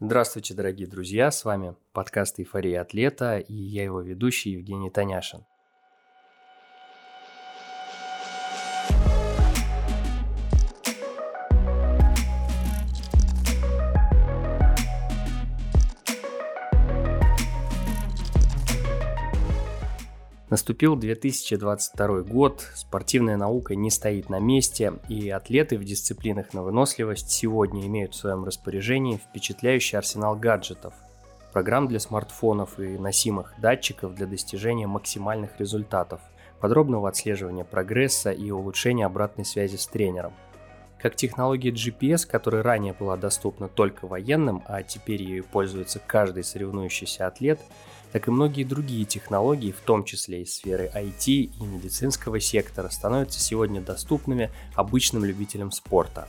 Здравствуйте, дорогие друзья, с вами подкаст «Эйфория атлета» и я его ведущий Евгений Таняшин. Наступил 2022 год, спортивная наука не стоит на месте, и атлеты в дисциплинах на выносливость сегодня имеют в своем распоряжении впечатляющий арсенал гаджетов, программ для смартфонов и носимых датчиков для достижения максимальных результатов, подробного отслеживания прогресса и улучшения обратной связи с тренером. Как технология GPS, которая ранее была доступна только военным, а теперь ею пользуется каждый соревнующийся атлет – так и многие другие технологии, в том числе из сферы IT и медицинского сектора, становятся сегодня доступными обычным любителям спорта.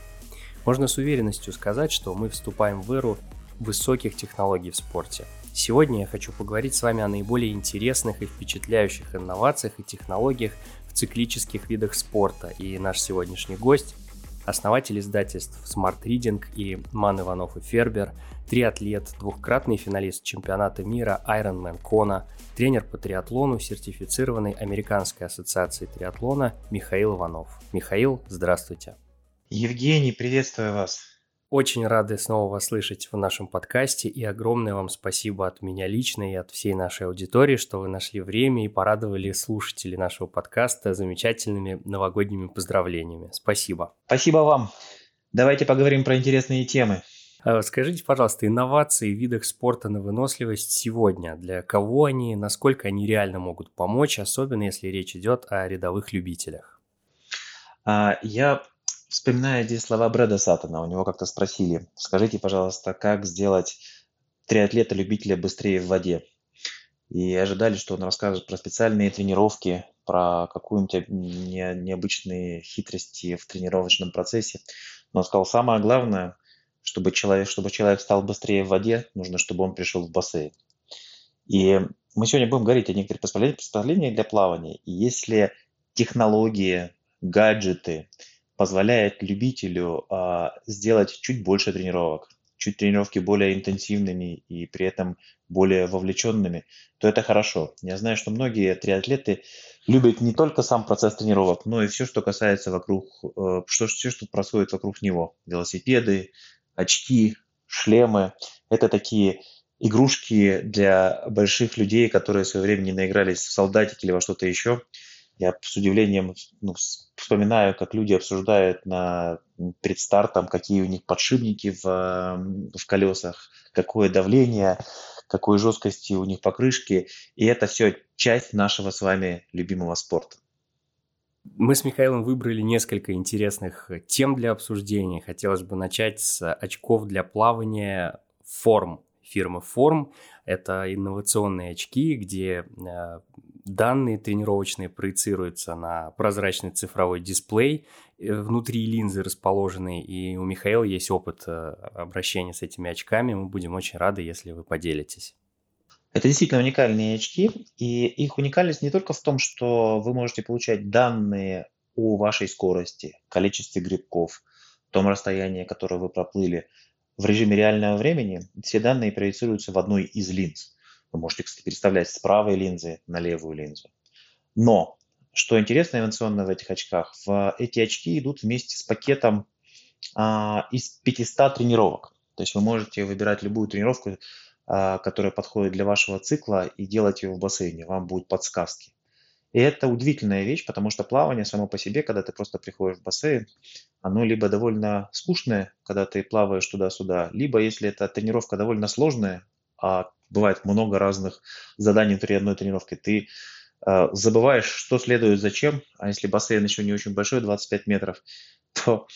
Можно с уверенностью сказать, что мы вступаем в эру высоких технологий в спорте. Сегодня я хочу поговорить с вами о наиболее интересных и впечатляющих инновациях и технологиях в циклических видах спорта. И наш сегодняшний гость – основатель издательств Smart Reading и Ман Иванов и Фербер – триатлет, двухкратный финалист чемпионата мира Ironman Kona, тренер по триатлону, сертифицированный Американской ассоциацией триатлона Михаил Иванов. Михаил, здравствуйте. Евгений, приветствую вас. Очень рады снова вас слышать в нашем подкасте и огромное вам спасибо от меня лично и от всей нашей аудитории, что вы нашли время и порадовали слушателей нашего подкаста замечательными новогодними поздравлениями. Спасибо. Спасибо вам. Давайте поговорим про интересные темы. А скажите, пожалуйста, инновации в видах спорта на выносливость сегодня, для кого они, насколько они реально могут помочь, особенно если речь идет о рядовых любителях? А, я вспоминаю здесь слова Брэда Саттона. У него как-то спросили, скажите, пожалуйста, как сделать триатлета-любителя быстрее в воде? И ожидали, что он расскажет про специальные тренировки, про какую-нибудь не, необычные хитрости в тренировочном процессе. Но он сказал, самое главное – чтобы человек, чтобы человек стал быстрее в воде, нужно, чтобы он пришел в бассейн. И мы сегодня будем говорить о некоторых приспособлениях для плавания. И если технологии, гаджеты позволяют любителю а, сделать чуть больше тренировок, чуть тренировки более интенсивными и при этом более вовлеченными, то это хорошо. Я знаю, что многие триатлеты любят не только сам процесс тренировок, но и все, что касается вокруг, э, что, все, что происходит вокруг него. Велосипеды, очки, шлемы. Это такие игрушки для больших людей, которые в свое время не наигрались в солдатик или во что-то еще. Я с удивлением ну, вспоминаю, как люди обсуждают на, перед стартом, какие у них подшипники в, в колесах, какое давление, какой жесткости у них покрышки. И это все часть нашего с вами любимого спорта. Мы с Михаилом выбрали несколько интересных тем для обсуждения. Хотелось бы начать с очков для плавания форм фирмы Form. Это инновационные очки, где э, данные тренировочные проецируются на прозрачный цифровой дисплей э, внутри линзы расположенной. И у Михаила есть опыт э, обращения с этими очками. Мы будем очень рады, если вы поделитесь. Это действительно уникальные очки, и их уникальность не только в том, что вы можете получать данные о вашей скорости, количестве грибков, том расстоянии, которое вы проплыли в режиме реального времени. Все данные проецируются в одной из линз. Вы можете, кстати, переставлять с правой линзы на левую линзу. Но, что интересно инновационно в этих очках, в эти очки идут вместе с пакетом а, из 500 тренировок. То есть вы можете выбирать любую тренировку которая подходит для вашего цикла, и делать ее в бассейне. Вам будут подсказки. И это удивительная вещь, потому что плавание само по себе, когда ты просто приходишь в бассейн, оно либо довольно скучное, когда ты плаваешь туда-сюда, либо если эта тренировка довольно сложная, а бывает много разных заданий внутри одной тренировки, ты э, забываешь, что следует зачем, а если бассейн еще не очень большой, 25 метров, то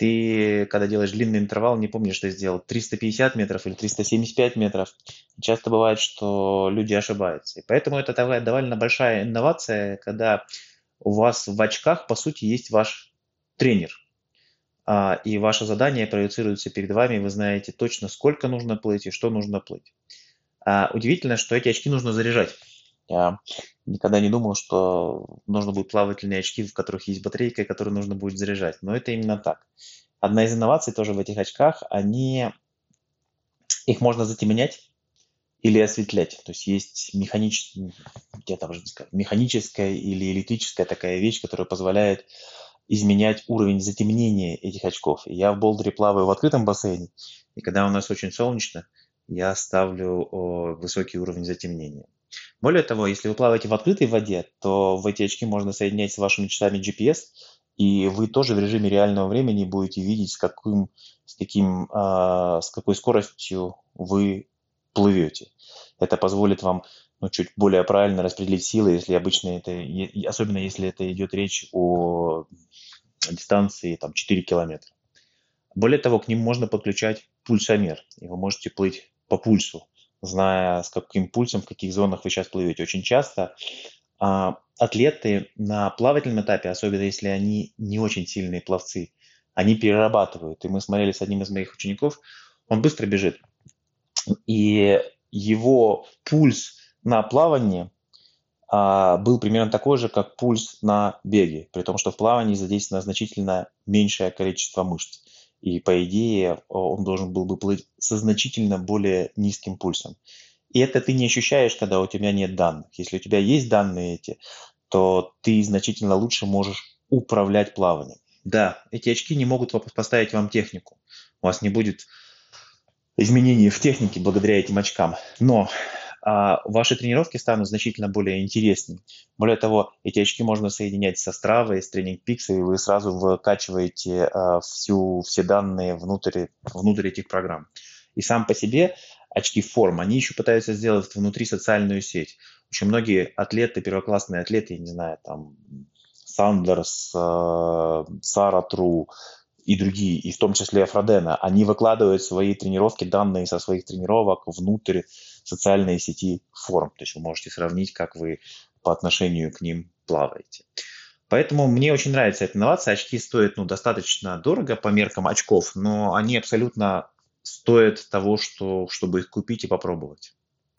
ты, когда делаешь длинный интервал, не помнишь, что сделал 350 метров или 375 метров. Часто бывает, что люди ошибаются. И поэтому это довольно большая инновация, когда у вас в очках, по сути, есть ваш тренер. А, и ваше задание проецируется перед вами, вы знаете точно, сколько нужно плыть и что нужно плыть. А, удивительно, что эти очки нужно заряжать. Я никогда не думал, что нужно будет плавательные очки, в которых есть батарейка, которые нужно будет заряжать. Но это именно так. Одна из инноваций тоже в этих очках, они их можно затемнять или осветлять. То есть есть механическая, где-то уже сказать, механическая или электрическая такая вещь, которая позволяет изменять уровень затемнения этих очков. Я в болдере плаваю в открытом бассейне, и когда у нас очень солнечно, я ставлю о, высокий уровень затемнения. Более того, если вы плаваете в открытой воде, то в эти очки можно соединять с вашими часами GPS, и вы тоже в режиме реального времени будете видеть, с, каким, с, каким, э, с какой скоростью вы плывете. Это позволит вам ну, чуть более правильно распределить силы, если обычно это, особенно если это идет речь о дистанции там, 4 километра. Более того, к ним можно подключать пульсомер, и вы можете плыть по пульсу, зная, с каким пульсом, в каких зонах вы сейчас плывете. Очень часто а, атлеты на плавательном этапе, особенно если они не очень сильные пловцы, они перерабатывают. И мы смотрели с одним из моих учеников, он быстро бежит. И его пульс на плавании а, был примерно такой же, как пульс на беге, при том, что в плавании задействовано значительно меньшее количество мышц. И по идее он должен был бы плыть со значительно более низким пульсом. И это ты не ощущаешь, когда у тебя нет данных. Если у тебя есть данные эти, то ты значительно лучше можешь управлять плаванием. Да, эти очки не могут поставить вам технику. У вас не будет изменений в технике благодаря этим очкам. Но ваши тренировки станут значительно более интересными. Более того, эти очки можно соединять со Strava, с Training Peaks, и вы сразу выкачиваете а, всю, все данные внутрь, внутрь этих программ. И сам по себе очки форм, они еще пытаются сделать внутри социальную сеть. Очень многие атлеты, первоклассные атлеты, я не знаю, там Сандерс, э, Сара Тру и другие, и в том числе Фродена, они выкладывают свои тренировки, данные со своих тренировок внутрь социальной сети форм. То есть вы можете сравнить, как вы по отношению к ним плаваете. Поэтому мне очень нравится эта инновация. Очки стоят ну, достаточно дорого по меркам очков, но они абсолютно стоят того, что, чтобы их купить и попробовать.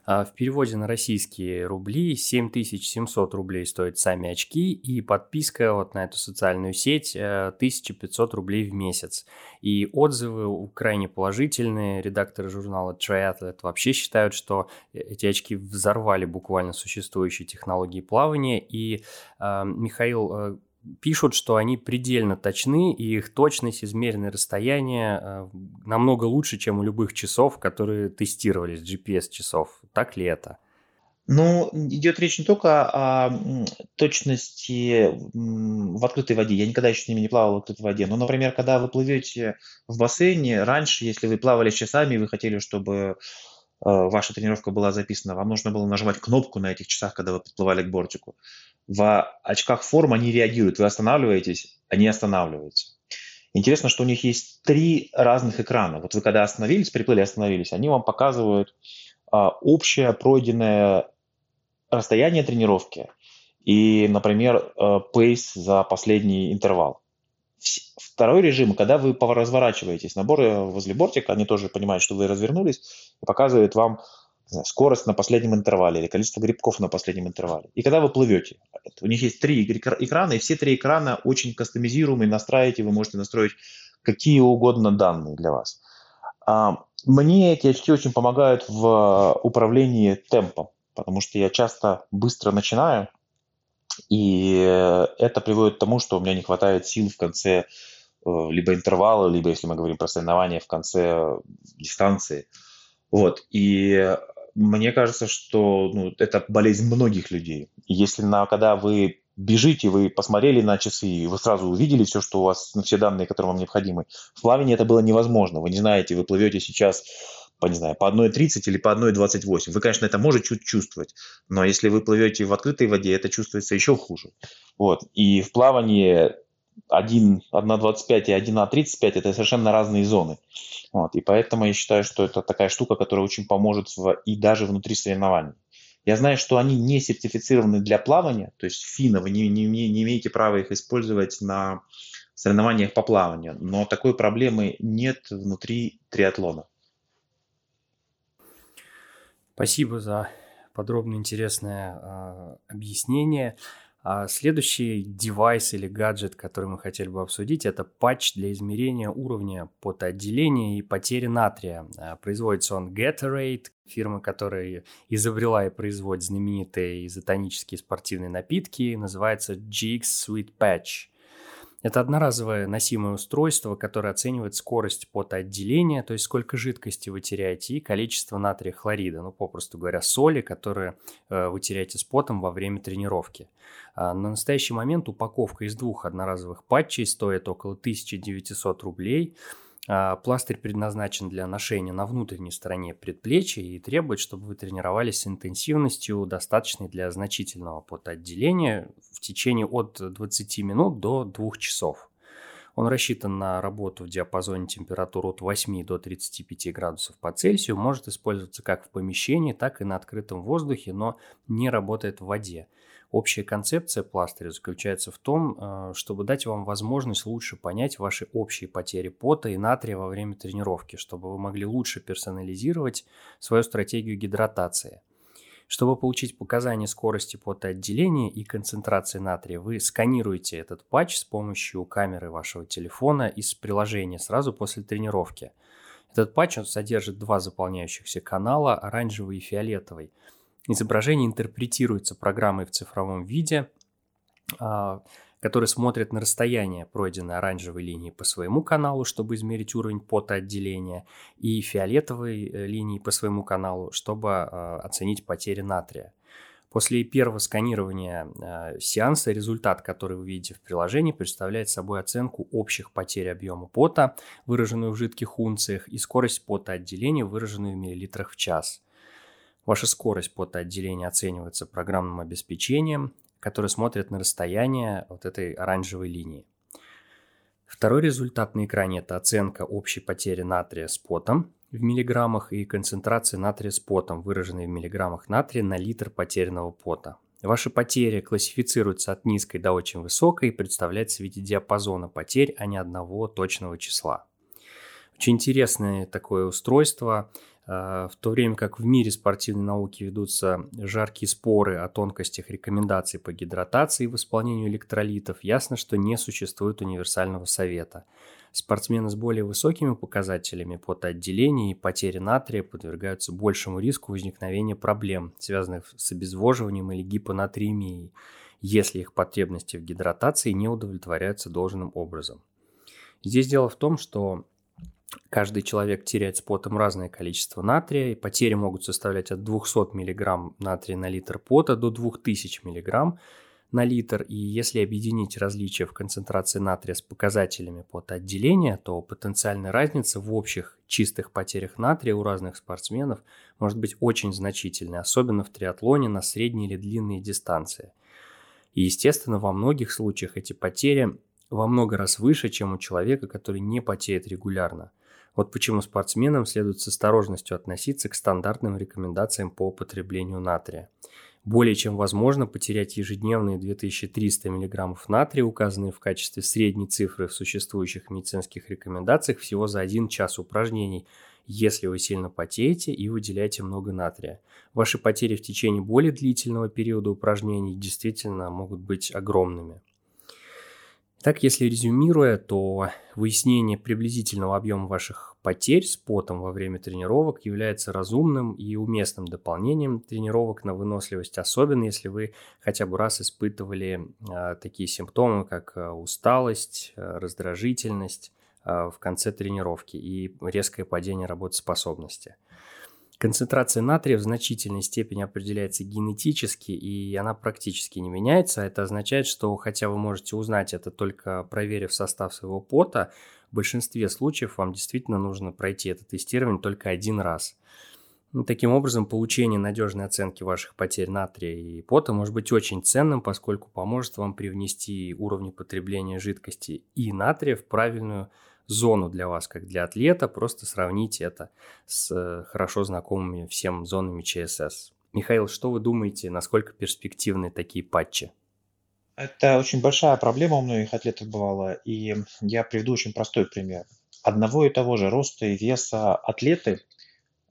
А в переводе на российские рубли 7700 рублей стоят сами очки, и подписка вот на эту социальную сеть 1500 э, рублей в месяц. И отзывы крайне положительные. Редакторы журнала Triathlete вообще считают, что эти очки взорвали буквально существующие технологии плавания. И э, Михаил э, пишут, что они предельно точны, и их точность, измеренное расстояние э, намного лучше, чем у любых часов, которые тестировались, GPS-часов. Так ли это? Ну, идет речь не только о точности в открытой воде. Я никогда еще с ними не плавал в открытой воде. Но, например, когда вы плывете в бассейне, раньше, если вы плавали часами, и вы хотели, чтобы э, ваша тренировка была записана, вам нужно было нажимать кнопку на этих часах, когда вы подплывали к бортику в очках форм они реагируют. Вы останавливаетесь, они останавливаются. Интересно, что у них есть три разных экрана. Вот вы когда остановились, приплыли, остановились, они вам показывают а, общее пройденное расстояние тренировки и, например, а, пейс за последний интервал. Второй режим, когда вы разворачиваетесь, наборы возле бортика, они тоже понимают, что вы развернулись, и показывают вам знаю, скорость на последнем интервале или количество грибков на последнем интервале. И когда вы плывете, у них есть три экрана, и все три экрана очень кастомизируемые, настраиваете, вы можете настроить какие угодно данные для вас. А, мне эти очки очень помогают в управлении темпом, потому что я часто быстро начинаю, и это приводит к тому, что у меня не хватает сил в конце э, либо интервала, либо, если мы говорим про соревнования, в конце дистанции. Вот. И мне кажется, что ну, это болезнь многих людей. Если на, когда вы бежите, вы посмотрели на часы, вы сразу увидели все, что у вас, ну, все данные, которые вам необходимы. В плавании это было невозможно. Вы не знаете, вы плывете сейчас по, не знаю, по 1,30 или по 1,28. Вы, конечно, это можете чуть чувствовать, но если вы плывете в открытой воде, это чувствуется еще хуже. Вот. И в плавании 1, 1.25 и 1.35 это совершенно разные зоны. Вот, и поэтому я считаю, что это такая штука, которая очень поможет в, и даже внутри соревнований. Я знаю, что они не сертифицированы для плавания, то есть финны, вы не, не, не имеете права их использовать на соревнованиях по плаванию, но такой проблемы нет внутри триатлона. Спасибо за подробное интересное э, объяснение. А следующий девайс или гаджет, который мы хотели бы обсудить, это патч для измерения уровня потоотделения и потери натрия. А, производится он Gatorade, фирма, которая изобрела и производит знаменитые изотонические спортивные напитки, называется GX Sweet Patch. Это одноразовое носимое устройство, которое оценивает скорость потоотделения, то есть сколько жидкости вы теряете, и количество натрия хлорида, ну, попросту говоря, соли, которые э, вы теряете с потом во время тренировки. А на настоящий момент упаковка из двух одноразовых патчей стоит около 1900 рублей – пластырь предназначен для ношения на внутренней стороне предплечья и требует, чтобы вы тренировались с интенсивностью, достаточной для значительного потоотделения в течение от 20 минут до 2 часов. Он рассчитан на работу в диапазоне температур от 8 до 35 градусов по Цельсию, может использоваться как в помещении, так и на открытом воздухе, но не работает в воде – Общая концепция пластыря заключается в том, э, чтобы дать вам возможность лучше понять ваши общие потери пота и натрия во время тренировки, чтобы вы могли лучше персонализировать свою стратегию гидратации. Чтобы получить показания скорости потоотделения и концентрации натрия, вы сканируете этот патч с помощью камеры вашего телефона из приложения сразу после тренировки. Этот патч он содержит два заполняющихся канала, оранжевый и фиолетовый – Изображение интерпретируется программой в цифровом виде, а, который смотрит на расстояние пройденной оранжевой линии по своему каналу, чтобы измерить уровень потоотделения, и фиолетовой э, линии по своему каналу, чтобы а, оценить потери натрия. После первого сканирования э, сеанса результат, который вы видите в приложении, представляет собой оценку общих потерь объема пота, выраженную в жидких унциях, и скорость потоотделения, выраженную в миллилитрах в час. Ваша скорость потоотделения оценивается программным обеспечением, которое смотрит на расстояние вот этой оранжевой линии. Второй результат на экране – это оценка общей потери натрия с потом в миллиграммах и концентрации натрия с потом, выраженной в миллиграммах натрия на литр потерянного пота. Ваши потери классифицируются от низкой до очень высокой и представляются в виде диапазона потерь, а не одного точного числа. Очень интересное такое устройство – в то время как в мире спортивной науки ведутся жаркие споры о тонкостях рекомендаций по гидратации и восполнению электролитов, ясно, что не существует универсального совета. Спортсмены с более высокими показателями потоотделения и потери натрия подвергаются большему риску возникновения проблем, связанных с обезвоживанием или гипонатриемией, если их потребности в гидратации не удовлетворяются должным образом. Здесь дело в том, что Каждый человек теряет с потом разное количество натрия, и потери могут составлять от 200 мг натрия на литр пота до 2000 мг на литр, и если объединить различия в концентрации натрия с показателями потоотделения, то потенциальная разница в общих чистых потерях натрия у разных спортсменов может быть очень значительной, особенно в триатлоне на средние или длинные дистанции. И, естественно, во многих случаях эти потери во много раз выше, чем у человека, который не потеет регулярно – вот почему спортсменам следует с осторожностью относиться к стандартным рекомендациям по употреблению натрия. Более чем возможно потерять ежедневные 2300 мг натрия, указанные в качестве средней цифры в существующих медицинских рекомендациях, всего за один час упражнений, если вы сильно потеете и выделяете много натрия. Ваши потери в течение более длительного периода упражнений действительно могут быть огромными. Так, если резюмируя, то выяснение приблизительного объема ваших потерь с потом во время тренировок является разумным и уместным дополнением тренировок на выносливость, особенно если вы хотя бы раз испытывали а, такие симптомы, как а, усталость, а, раздражительность а, в конце тренировки и резкое падение работоспособности. Концентрация натрия в значительной степени определяется генетически, и она практически не меняется. Это означает, что хотя вы можете узнать это только проверив состав своего пота, в большинстве случаев вам действительно нужно пройти это тестирование только один раз. Ну, таким образом, получение надежной оценки ваших потерь натрия и пота может быть очень ценным, поскольку поможет вам привнести уровни потребления жидкости и натрия в правильную зону для вас, как для атлета, просто сравните это с э, хорошо знакомыми всем зонами ЧСС. Михаил, что вы думаете, насколько перспективны такие патчи? Это очень большая проблема у многих атлетов бывала, и я приведу очень простой пример. Одного и того же роста и веса атлеты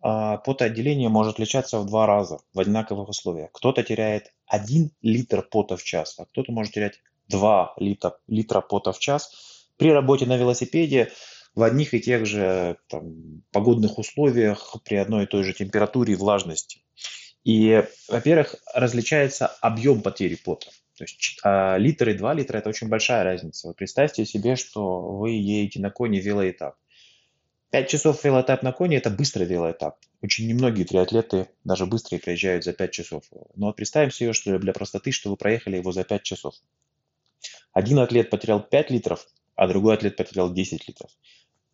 а, потоотделение может отличаться в два раза в одинаковых условиях. Кто-то теряет 1 литр пота в час, а кто-то может терять 2 литра, литра пота в час. При работе на велосипеде в одних и тех же там, погодных условиях, при одной и той же температуре и влажности. И, во-первых, различается объем потери пота. То есть а, литр и 2 литра – это очень большая разница. Вот представьте себе, что вы едете на коне велоэтап. 5 часов велоэтап на коне – это быстрый велоэтап. Очень немногие триатлеты даже быстрые приезжают за 5 часов. Но вот представим себе, что для простоты, что вы проехали его за 5 часов. Один атлет потерял 5 литров, а другой атлет потерял 10 литров.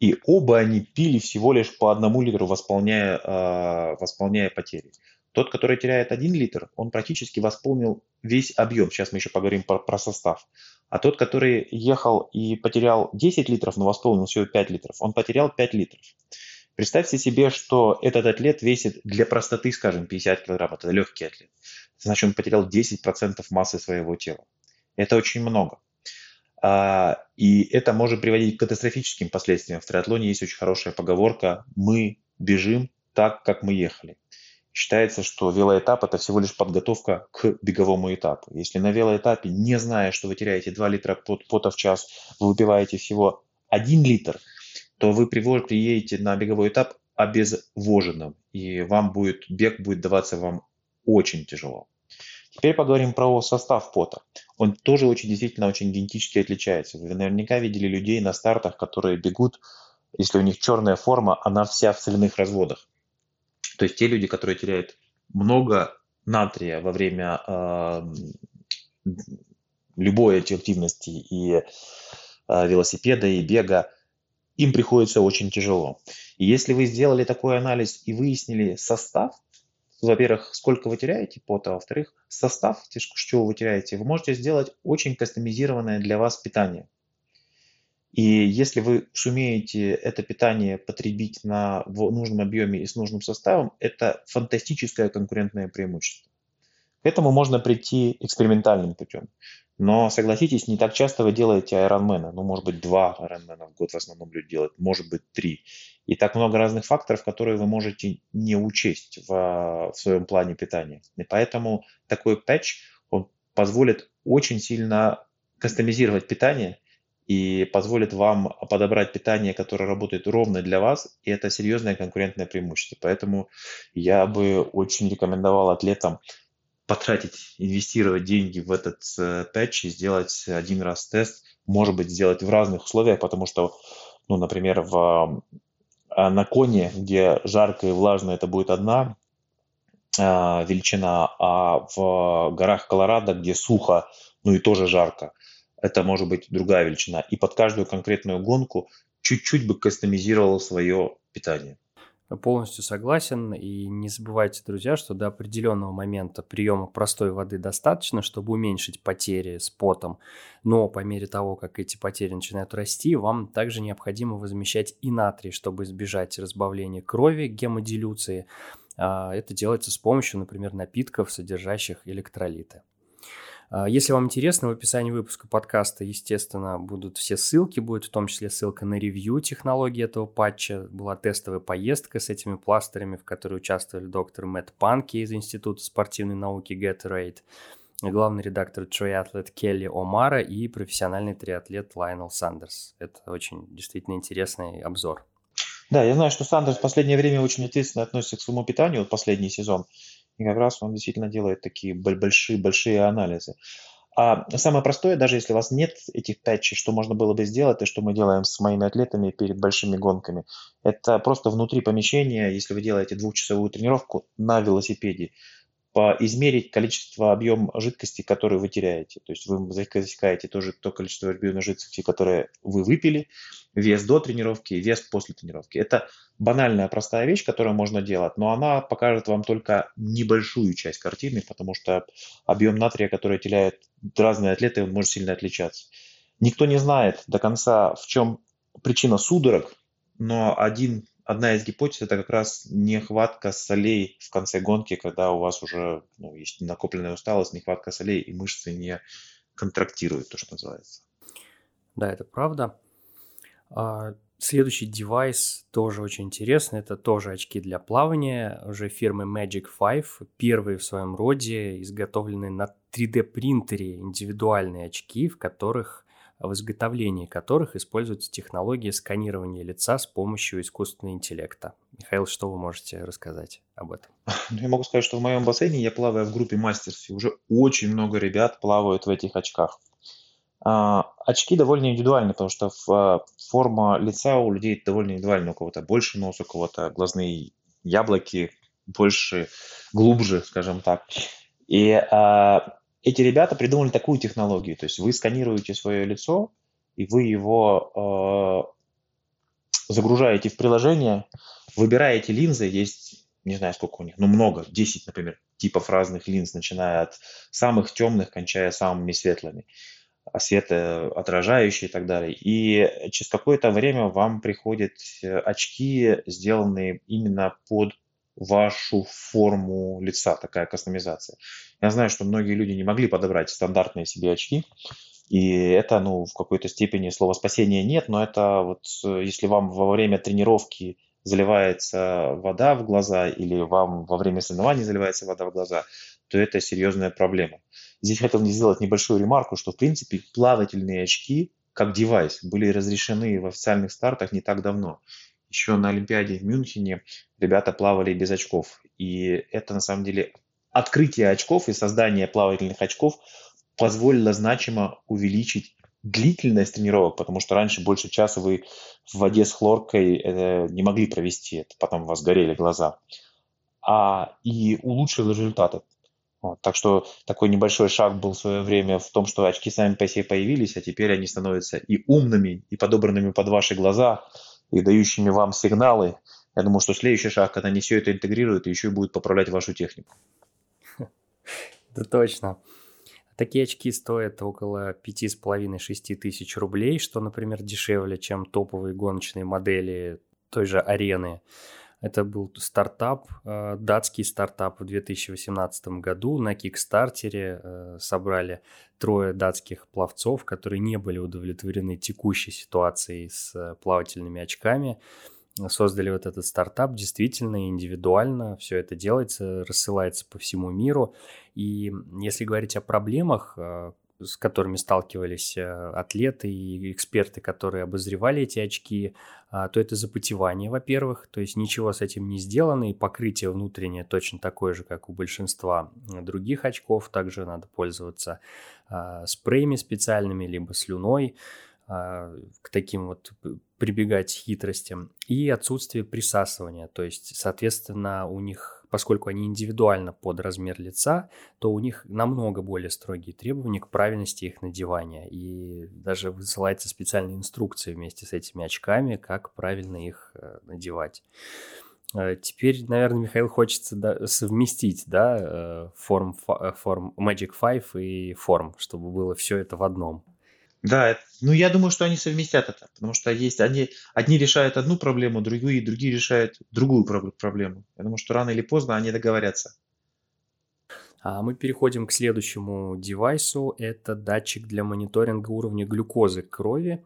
И оба они пили всего лишь по одному литру, восполняя, э, восполняя потери. Тот, который теряет 1 литр, он практически восполнил весь объем. Сейчас мы еще поговорим про, про состав. А тот, который ехал и потерял 10 литров, но восполнил всего 5 литров, он потерял 5 литров. Представьте себе, что этот атлет весит для простоты, скажем, 50 килограмм. Это легкий атлет. Значит, он потерял 10% массы своего тела. Это очень много. А, и это может приводить к катастрофическим последствиям. В триатлоне есть очень хорошая поговорка «мы бежим так, как мы ехали». Считается, что велоэтап – это всего лишь подготовка к беговому этапу. Если на велоэтапе, не зная, что вы теряете 2 литра пота в час, вы выпиваете всего 1 литр, то вы приедете на беговой этап обезвоженным, и вам будет, бег будет даваться вам очень тяжело. Теперь поговорим про состав пота. Он тоже очень действительно очень генетически отличается. Вы наверняка видели людей на стартах, которые бегут, если у них черная форма, она вся в соляных разводах. То есть те люди, которые теряют много натрия во время э, любой активности и э, велосипеда, и бега, им приходится очень тяжело. И если вы сделали такой анализ и выяснили состав, во-первых, сколько вы теряете пота, во-вторых, состав, что вы теряете, вы можете сделать очень кастомизированное для вас питание. И если вы сумеете это питание потребить на, в нужном объеме и с нужным составом, это фантастическое конкурентное преимущество. Этому можно прийти экспериментальным путем. Но согласитесь, не так часто вы делаете айронмена. Ну, может быть, два айронмена в год в основном люди делают, может быть, три. И так много разных факторов, которые вы можете не учесть в, в своем плане питания. И поэтому такой патч, он позволит очень сильно кастомизировать питание и позволит вам подобрать питание, которое работает ровно для вас, и это серьезное конкурентное преимущество. Поэтому я бы очень рекомендовал атлетам потратить, инвестировать деньги в этот э, патч и сделать один раз тест, может быть, сделать в разных условиях, потому что, ну, например, в, э, на коне, где жарко и влажно, это будет одна э, величина, а в горах Колорадо, где сухо, ну и тоже жарко, это может быть другая величина. И под каждую конкретную гонку чуть-чуть бы кастомизировал свое питание. Полностью согласен. И не забывайте, друзья, что до определенного момента приема простой воды достаточно, чтобы уменьшить потери с потом. Но по мере того, как эти потери начинают расти, вам также необходимо возмещать и натрий, чтобы избежать разбавления крови, гемодилюции. А, это делается с помощью, например, напитков, содержащих электролиты. А, если вам интересно, в описании выпуска подкаста, естественно, будут все ссылки, будет в том числе ссылка на ревью технологии этого патча. Была тестовая поездка с этими пластырями, в которой участвовали доктор Мэтт Панки из Института спортивной науки Gatorade, главный редактор Triathlete Келли Омара и профессиональный триатлет Лайнел Сандерс. Это очень действительно интересный обзор. Да, я знаю, что Сандерс в последнее время очень ответственно относится к своему питанию, вот последний сезон. И как раз он действительно делает такие большие-большие анализы. А самое простое, даже если у вас нет этих патчей, что можно было бы сделать, и что мы делаем с моими атлетами перед большими гонками, это просто внутри помещения, если вы делаете двухчасовую тренировку на велосипеде, измерить количество, объем жидкости, который вы теряете. То есть вы засекаете тоже то количество объема жидкости, которое вы выпили, вес до тренировки и вес после тренировки. Это банальная, простая вещь, которую можно делать, но она покажет вам только небольшую часть картины, потому что объем натрия, который теряют разные атлеты, он может сильно отличаться. Никто не знает до конца, в чем причина судорог, но один одна из гипотез это как раз нехватка солей в конце гонки, когда у вас уже ну, есть накопленная усталость, нехватка солей, и мышцы не контрактируют, то, что называется. Да, это правда. А, Следующий девайс тоже очень интересный. Это тоже очки для плавания уже фирмы Magic 5. Первые в своем роде, изготовленные на 3D принтере индивидуальные очки, в которых в изготовлении которых используется технология сканирования лица с помощью искусственного интеллекта. Михаил, что вы можете рассказать об этом? Ну, я могу сказать, что в моем бассейне я плаваю в группе мастерс, и уже очень много ребят плавают в этих очках. А, очки довольно индивидуальны, потому что а, форма лица у людей довольно индивидуальна. У кого-то больше нос, у кого-то глазные яблоки больше, глубже, скажем так. И а, эти ребята придумали такую технологию. То есть вы сканируете свое лицо, и вы его э, загружаете в приложение, выбираете линзы, есть, не знаю, сколько у них, но много, 10, например, типов разных линз, начиная от самых темных, кончая самыми светлыми, а светоотражающие и так далее. И через какое-то время вам приходят очки, сделанные именно под вашу форму лица, такая кастомизация. Я знаю, что многие люди не могли подобрать стандартные себе очки, и это, ну, в какой-то степени слова спасения нет, но это вот если вам во время тренировки заливается вода в глаза или вам во время соревнований заливается вода в глаза, то это серьезная проблема. Здесь хотел сделать небольшую ремарку, что в принципе плавательные очки как девайс были разрешены в официальных стартах не так давно еще на Олимпиаде в Мюнхене ребята плавали без очков. И это на самом деле открытие очков и создание плавательных очков позволило значимо увеличить длительность тренировок, потому что раньше больше часа вы в воде с хлоркой э, не могли провести, это потом у вас горели глаза, а и улучшил результаты. Вот, так что такой небольшой шаг был в свое время в том, что очки сами по себе появились, а теперь они становятся и умными, и подобранными под ваши глаза, и дающими вам сигналы. Я думаю, что следующий шаг, когда они все это интегрируют, еще и будут поправлять вашу технику. Да точно. Такие очки стоят около 5,5-6 тысяч рублей, что, например, дешевле, чем топовые гоночные модели той же арены. Это был стартап, э, датский стартап в 2018 году. На Кикстартере э, собрали трое датских пловцов, которые не были удовлетворены текущей ситуацией с э, плавательными очками. Создали вот этот стартап действительно индивидуально, все это делается, рассылается по всему миру. И если говорить о проблемах, с которыми сталкивались э, атлеты и эксперты, которые обозревали эти очки, а, то это запотевание, во-первых, то есть ничего с этим не сделано, и покрытие внутреннее точно такое же, как у большинства других очков, также надо пользоваться а, спреями специальными, либо слюной, а, к таким вот прибегать хитростям, и отсутствие присасывания, то есть, соответственно, у них поскольку они индивидуально под размер лица, то у них намного более строгие требования к правильности их надевания. И даже высылается специальная инструкция вместе с этими очками, как правильно их э, надевать. Э, теперь, наверное, Михаил хочется да, совместить да, э, форм, форм Magic 5 и форм, чтобы было все это в одном. Да, ну я думаю, что они совместят это, потому что есть они, одни решают одну проблему, другие, другие решают другую проблему. Я думаю, что рано или поздно они договорятся. А мы переходим к следующему девайсу. Это датчик для мониторинга уровня глюкозы крови.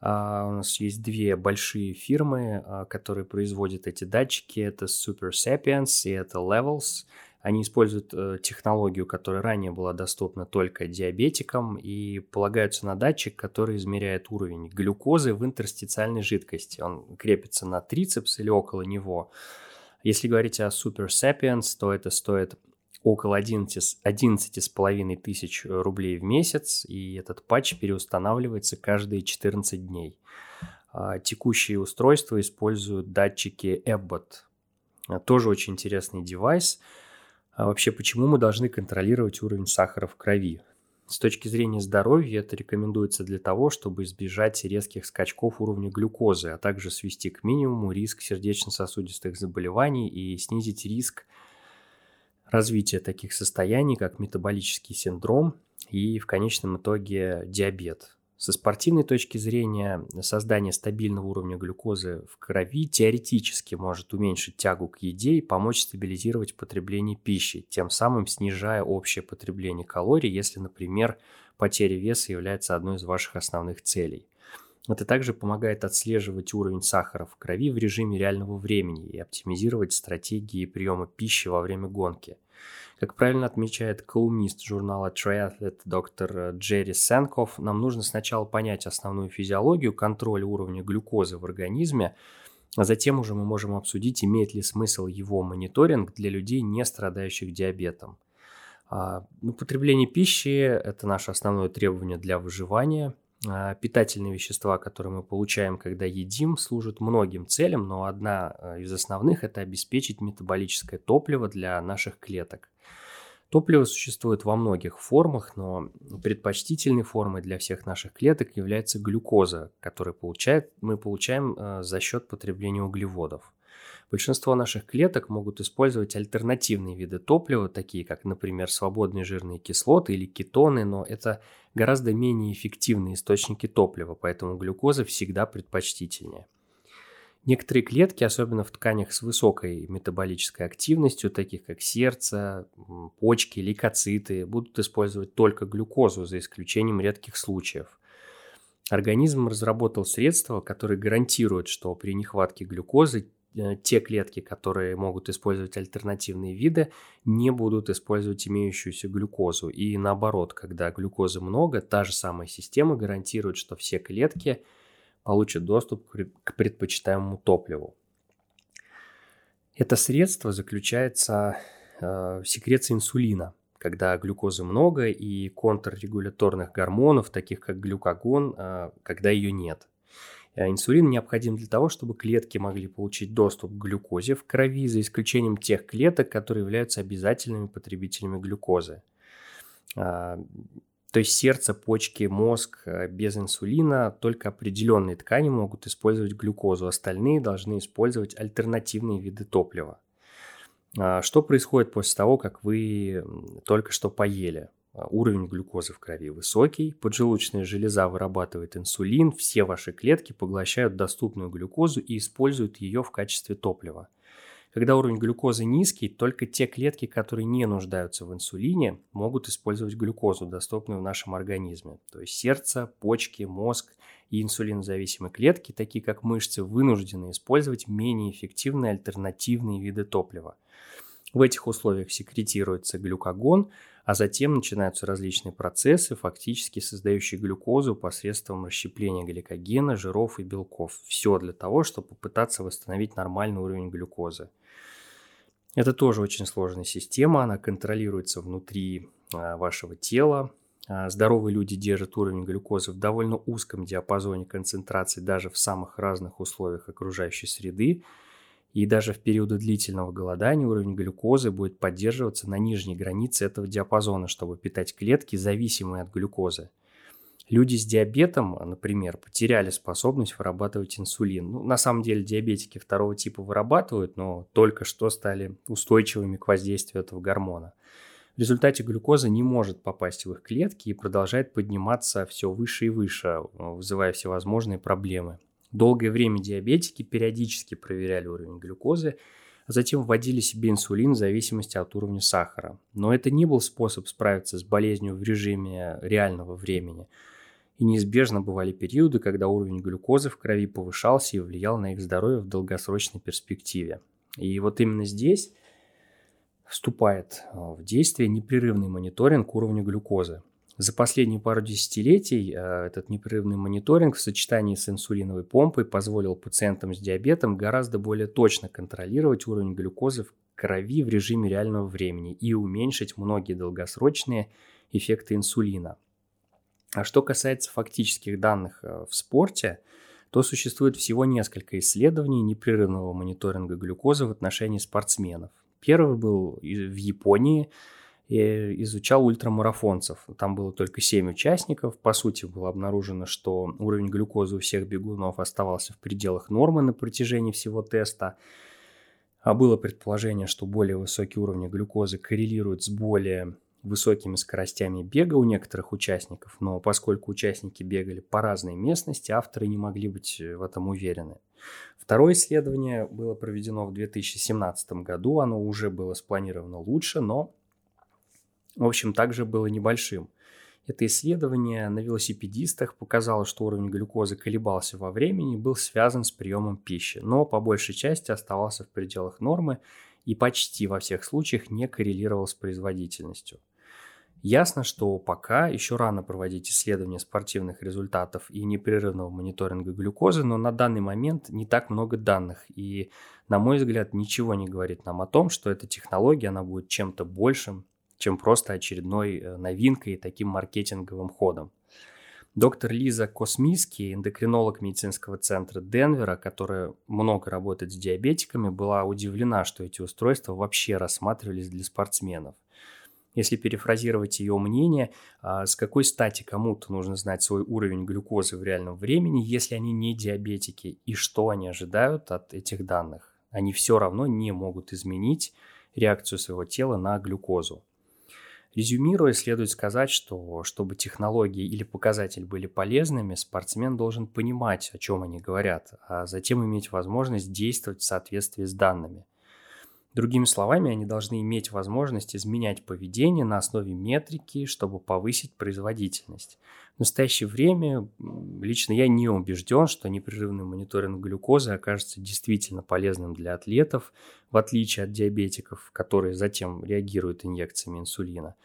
А, у нас есть две большие фирмы, а, которые производят эти датчики. Это Super Sapiens и это Levels. Они используют э, технологию, которая ранее была доступна только диабетикам, и полагаются на датчик, который измеряет уровень глюкозы в интерстициальной жидкости. Он крепится на трицепс или около него. Если говорить о Super Sapiens, то это стоит около 11, 11,5 тысяч рублей в месяц, и этот патч переустанавливается каждые 14 дней. А текущие устройства используют датчики Abbott. Тоже очень интересный девайс – а вообще, почему мы должны контролировать уровень сахара в крови? С точки зрения здоровья это рекомендуется для того, чтобы избежать резких скачков уровня глюкозы, а также свести к минимуму риск сердечно-сосудистых заболеваний и снизить риск развития таких состояний, как метаболический синдром и в конечном итоге диабет. Со спортивной точки зрения, создание стабильного уровня глюкозы в крови теоретически может уменьшить тягу к еде и помочь стабилизировать потребление пищи, тем самым снижая общее потребление калорий, если, например, потеря веса является одной из ваших основных целей. Это также помогает отслеживать уровень сахара в крови в режиме реального времени и оптимизировать стратегии приема пищи во время гонки. Как правильно отмечает колумнист журнала Triathlete доктор Джерри Сенков, нам нужно сначала понять основную физиологию контроля уровня глюкозы в организме, а затем уже мы можем обсудить, имеет ли смысл его мониторинг для людей, не страдающих диабетом. А, ну, потребление пищи – это наше основное требование для выживания. А, питательные вещества, которые мы получаем, когда едим, служат многим целям, но одна а, из основных – это обеспечить метаболическое топливо для наших клеток. Топливо существует во многих формах, но предпочтительной формой для всех наших клеток является глюкоза, которую получает, мы получаем э, за счет потребления углеводов. Большинство наших клеток могут использовать альтернативные виды топлива, такие как, например, свободные жирные кислоты или кетоны, но это гораздо менее эффективные источники топлива, поэтому глюкоза всегда предпочтительнее. Некоторые клетки, особенно в тканях с высокой метаболической активностью, таких как сердце, почки, лейкоциты, будут использовать только глюкозу, за исключением редких случаев. Организм разработал средства, которые гарантируют, что при нехватке глюкозы те клетки, которые могут использовать альтернативные виды, не будут использовать имеющуюся глюкозу. И наоборот, когда глюкозы много, та же самая система гарантирует, что все клетки – получат доступ к предпочитаемому топливу. Это средство заключается э, в секреции инсулина, когда глюкозы много и контррегуляторных гормонов, таких как глюкагон, э, когда ее нет. Э, инсулин необходим для того, чтобы клетки могли получить доступ к глюкозе в крови, за исключением тех клеток, которые являются обязательными потребителями глюкозы. То есть сердце, почки, мозг э, без инсулина, только определенные ткани могут использовать глюкозу, остальные должны использовать альтернативные виды топлива. А, что происходит после того, как вы только что поели? А, уровень глюкозы в крови высокий, поджелудочная железа вырабатывает инсулин, все ваши клетки поглощают доступную глюкозу и используют ее в качестве топлива. Когда уровень глюкозы низкий, только те клетки, которые не нуждаются в инсулине, могут использовать глюкозу, доступную в нашем организме. То есть сердце, почки, мозг и инсулинозависимые клетки, такие как мышцы, вынуждены использовать менее эффективные альтернативные виды топлива. В этих условиях секретируется глюкогон, а затем начинаются различные процессы, фактически создающие глюкозу посредством расщепления гликогена, жиров и белков. Все для того, чтобы попытаться восстановить нормальный уровень глюкозы. Это тоже очень сложная система, она контролируется внутри а, вашего тела. А, здоровые люди держат уровень глюкозы в довольно узком диапазоне концентрации даже в самых разных условиях окружающей среды. И даже в периоды длительного голодания уровень глюкозы будет поддерживаться на нижней границе этого диапазона, чтобы питать клетки, зависимые от глюкозы. Люди с диабетом, например, потеряли способность вырабатывать инсулин. Ну, на самом деле диабетики второго типа вырабатывают, но только что стали устойчивыми к воздействию этого гормона. В результате глюкоза не может попасть в их клетки и продолжает подниматься все выше и выше, вызывая всевозможные проблемы. Долгое время диабетики периодически проверяли уровень глюкозы, а затем вводили себе инсулин в зависимости от уровня сахара. Но это не был способ справиться с болезнью в режиме реального времени – и неизбежно бывали периоды, когда уровень глюкозы в крови повышался и влиял на их здоровье в долгосрочной перспективе. И вот именно здесь вступает э, в действие непрерывный мониторинг уровня глюкозы. За последние пару десятилетий э, этот непрерывный мониторинг в сочетании с инсулиновой помпой позволил пациентам с диабетом гораздо более точно контролировать уровень глюкозы в крови в режиме реального времени и уменьшить многие долгосрочные эффекты инсулина – а что касается фактических данных э, в спорте, то существует всего несколько исследований непрерывного мониторинга глюкозы в отношении спортсменов. Первый был в Японии, изучал ультрамарафонцев. Там было только 7 участников. По сути, было обнаружено, что уровень глюкозы у всех бегунов оставался в пределах нормы на протяжении всего теста. А было предположение, что более высокий уровень глюкозы коррелирует с более высокими скоростями бега у некоторых участников, но поскольку участники бегали по разной местности, авторы не могли быть э, в этом уверены. Второе исследование было проведено в 2017 году, оно уже было спланировано лучше, но, в общем, также было небольшим. Это исследование на велосипедистах показало, что уровень глюкозы колебался во времени и был связан с приемом пищи, но по большей части оставался в пределах нормы и почти во всех случаях не коррелировал с производительностью. Ясно, что пока еще рано проводить исследования спортивных результатов и непрерывного мониторинга глюкозы, но на данный момент не так много данных, и, на мой взгляд, ничего не говорит нам о том, что эта технология, она будет чем-то большим, чем просто очередной э, новинкой и таким маркетинговым ходом. Доктор Лиза Космиски, эндокринолог медицинского центра Денвера, которая много работает с диабетиками, была удивлена, что эти устройства вообще рассматривались для спортсменов – если перефразировать ее мнение, а, с какой стати кому-то нужно знать свой уровень глюкозы в реальном времени, если они не диабетики, и что они ожидают от этих данных? Они все равно не могут изменить реакцию своего тела на глюкозу. Резюмируя, следует сказать, что чтобы технологии или показатели были полезными, спортсмен должен понимать, о чем они говорят, а затем иметь возможность действовать в соответствии с данными. Другими словами, они должны иметь возможность изменять поведение на основе метрики, чтобы повысить производительность. В настоящее время лично я не убежден, что непрерывный мониторинг глюкозы окажется действительно полезным для атлетов, в отличие от диабетиков, которые затем реагируют инъекциями инсулина.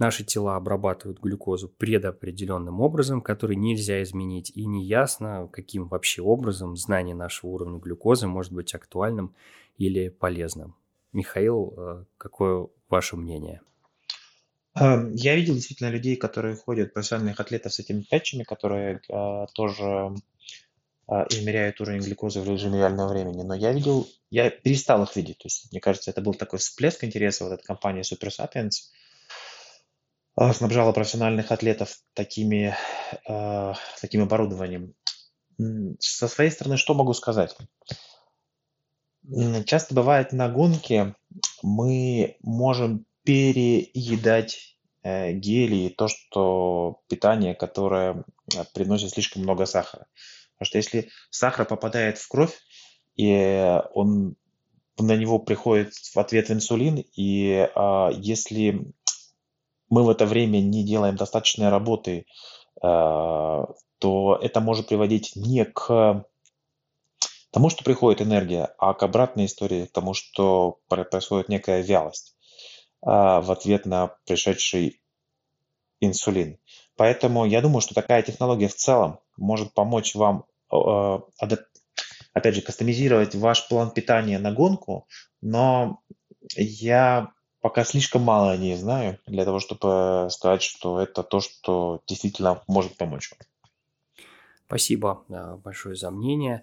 Наши тела обрабатывают глюкозу предопределенным образом, который нельзя изменить, и неясно, каким вообще образом знание нашего уровня глюкозы может быть актуальным или полезным. Михаил, э, какое ваше мнение? Эм, я видел действительно людей, которые ходят, профессиональных атлетов с этими патчами, которые э, тоже э, измеряют уровень глюкозы в режиме реального времени. Но я видел, я перестал их видеть. То есть, мне кажется, это был такой всплеск интереса. Вот эта компания Super Sapiens снабжала профессиональных атлетов такими, таким оборудованием. Со своей стороны, что могу сказать? Часто бывает на гонке мы можем переедать э, гели и то, что питание, которое э, приносит слишком много сахара. Потому что если сахар попадает в кровь, и он на него приходит в ответ инсулин, и а, если мы в это время не делаем достаточной работы, а, то это может приводить не к тому, что приходит энергия, а к обратной истории, к тому, что происходит некая вялость а, в ответ на пришедший инсулин. Поэтому я думаю, что такая технология в целом может помочь вам, а, опять же, кастомизировать ваш план питания на гонку, но я пока слишком мало о ней знаю для того, чтобы сказать, что это то, что действительно может помочь. Спасибо а, большое за мнение.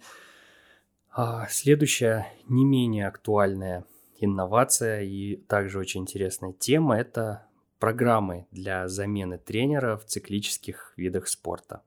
А, следующая не менее актуальная инновация и также очень интересная тема – это программы для замены тренера в циклических видах спорта.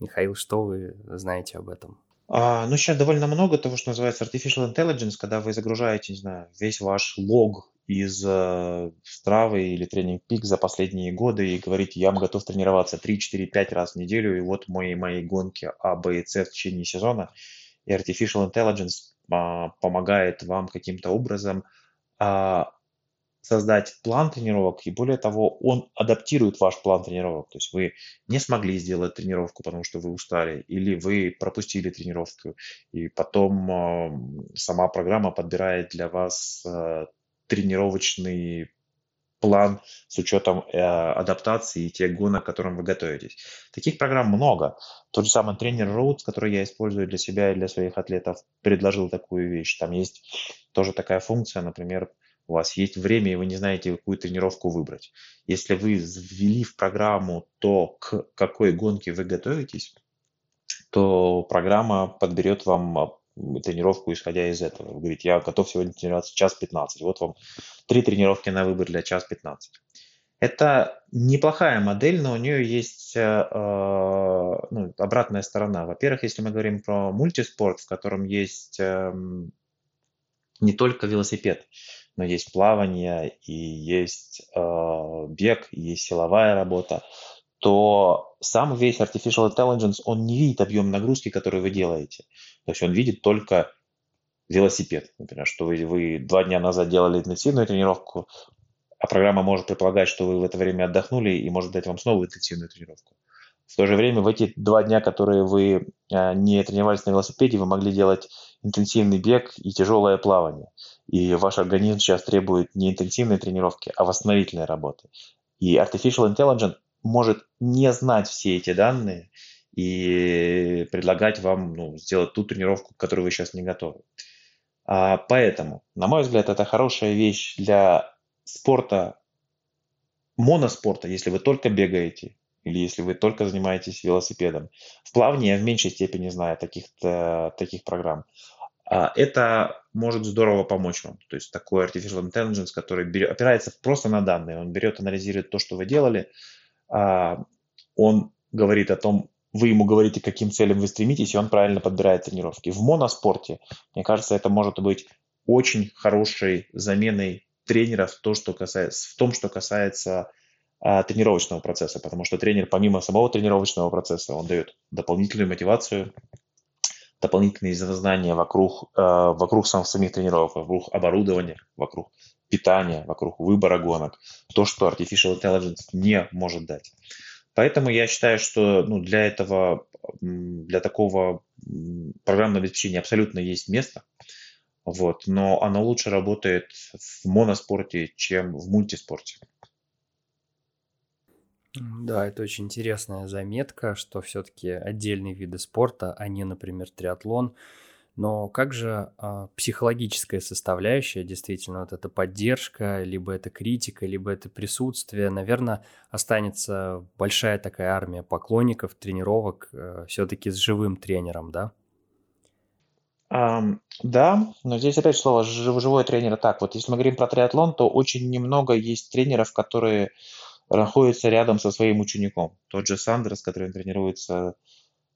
Михаил, что вы знаете об этом? А, ну, сейчас довольно много того, что называется artificial intelligence, когда вы загружаете, не знаю, весь ваш лог из э, Стравы или Тренинг Пик за последние годы и говорите, я готов тренироваться 3, 4, 5 раз в неделю, и вот мои, мои гонки А, Б и С в течение сезона – и artificial intelligence а, помогает вам каким-то образом а, создать план тренировок, и более того, он адаптирует ваш план тренировок. То есть вы не смогли сделать тренировку, потому что вы устали, или вы пропустили тренировку, и потом э, сама программа подбирает для вас э, тренировочный план с учетом э, адаптации и тех гонок, к которым вы готовитесь. Таких программ много. Тот же самый тренер Roads, который я использую для себя и для своих атлетов, предложил такую вещь. Там есть тоже такая функция, например, у вас есть время, и вы не знаете, какую тренировку выбрать. Если вы ввели в программу то, к какой гонке вы готовитесь, то программа подберет вам тренировку, исходя из этого. Вы говорите, я готов сегодня тренироваться час 15. Вот вам три тренировки на выбор для час 15. Это неплохая модель, но у нее есть э, э, ну, обратная сторона. Во-первых, если мы говорим про мультиспорт, в котором есть э, не только велосипед, но есть плавание и есть э, бег, и есть силовая работа, то сам весь Artificial Intelligence, он не видит объем нагрузки, который вы делаете. То есть он видит только велосипед, например, что вы, вы два дня назад делали интенсивную тренировку, а программа может предполагать, что вы в это время отдохнули и может дать вам снова интенсивную тренировку. В то же время в эти два дня, которые вы а, не тренировались на велосипеде, вы могли делать интенсивный бег и тяжелое плавание. И ваш организм сейчас требует не интенсивной тренировки, а восстановительной работы. И Artificial Intelligence может не знать все эти данные и предлагать вам ну, сделать ту тренировку, к которой вы сейчас не готовы. А, поэтому, на мой взгляд, это хорошая вещь для спорта, моноспорта, если вы только бегаете, или если вы только занимаетесь велосипедом. В плавании я в меньшей степени знаю таких, таких программ. А, это может здорово помочь вам. То есть такой artificial intelligence, который берет, опирается просто на данные. Он берет, анализирует то, что вы делали. А, он говорит о том, вы ему говорите, к каким целям вы стремитесь, и он правильно подбирает тренировки. В моноспорте, мне кажется, это может быть очень хорошей заменой тренера в, то, что касается, в том, что касается а, тренировочного процесса, потому что тренер помимо самого тренировочного процесса, он дает дополнительную мотивацию, дополнительные знания вокруг, э, вокруг сам, самих тренировок, вокруг оборудования, вокруг питания, вокруг выбора гонок, то, что Artificial Intelligence не может дать. Поэтому я считаю, что ну, для этого, для такого программного обеспечения абсолютно есть место, вот, но оно лучше работает в моноспорте, чем в мультиспорте. Да, это очень интересная заметка, что все-таки отдельные виды спорта, а не, например, триатлон. Но как же а, психологическая составляющая, действительно, вот эта поддержка, либо это критика, либо это присутствие, наверное, останется большая такая армия поклонников, тренировок э, все-таки с живым тренером, да? Um, да, но здесь опять слово живой тренер. Так, вот если мы говорим про триатлон, то очень немного есть тренеров, которые находится рядом со своим учеником. Тот же Сандерс, который тренируется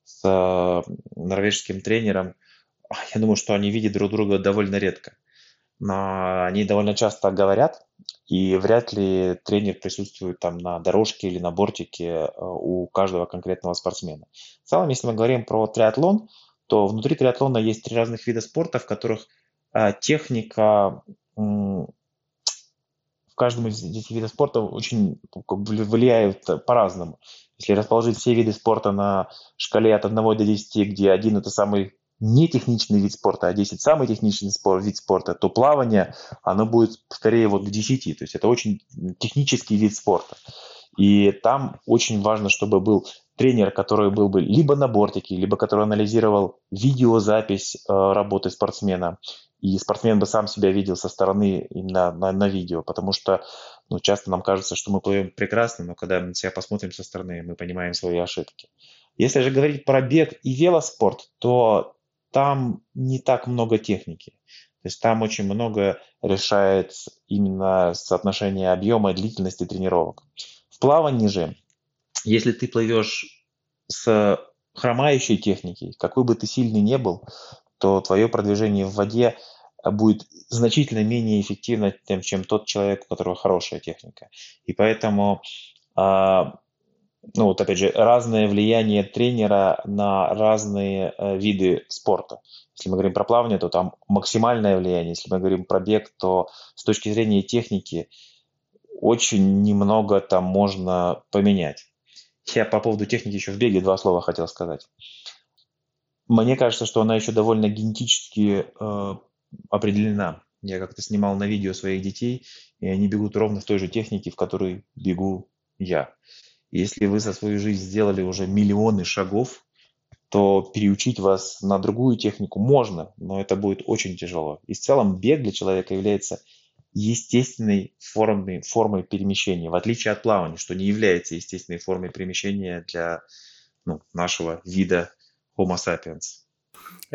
с э, норвежским тренером, я думаю, что они видят друг друга довольно редко. Но они довольно часто говорят, и вряд ли тренер присутствует там на дорожке или на бортике э, у каждого конкретного спортсмена. В целом, если мы говорим про триатлон, то внутри триатлона есть три разных вида спорта, в которых э, техника в каждом из этих видов спорта очень влияют по-разному. Если расположить все виды спорта на шкале от 1 до 10, где один это самый нетехничный вид спорта, а 10 самый техничный спорт, вид спорта, то плавание, оно будет скорее вот к 10. То есть это очень технический вид спорта. И там очень важно, чтобы был тренер, который был бы либо на бортике, либо который анализировал видеозапись э, работы спортсмена, и спортсмен бы сам себя видел со стороны именно на, на видео, потому что ну, часто нам кажется, что мы плывем прекрасно, но когда мы себя посмотрим со стороны, мы понимаем свои ошибки. Если же говорить про бег и велоспорт, то там не так много техники. То есть там очень много решает именно соотношение объема и длительности тренировок. В плавании же, если ты плывешь с хромающей техникой, какой бы ты сильный не был, то твое продвижение в воде будет значительно менее эффективно, чем тот человек, у которого хорошая техника. И поэтому, а, ну вот опять же, разное влияние тренера на разные э, виды спорта. Если мы говорим про плавание, то там максимальное влияние. Если мы говорим про бег, то с точки зрения техники очень немного там можно поменять. Я по поводу техники еще в беге два слова хотел сказать. Мне кажется, что она еще довольно генетически э, определена. Я как-то снимал на видео своих детей, и они бегут ровно в той же технике, в которой бегу я. Если вы за свою жизнь сделали уже миллионы шагов, то переучить вас на другую технику можно, но это будет очень тяжело. И в целом бег для человека является естественной формой, формой перемещения, в отличие от плавания, что не является естественной формой перемещения для ну, нашего вида Homo sapiens.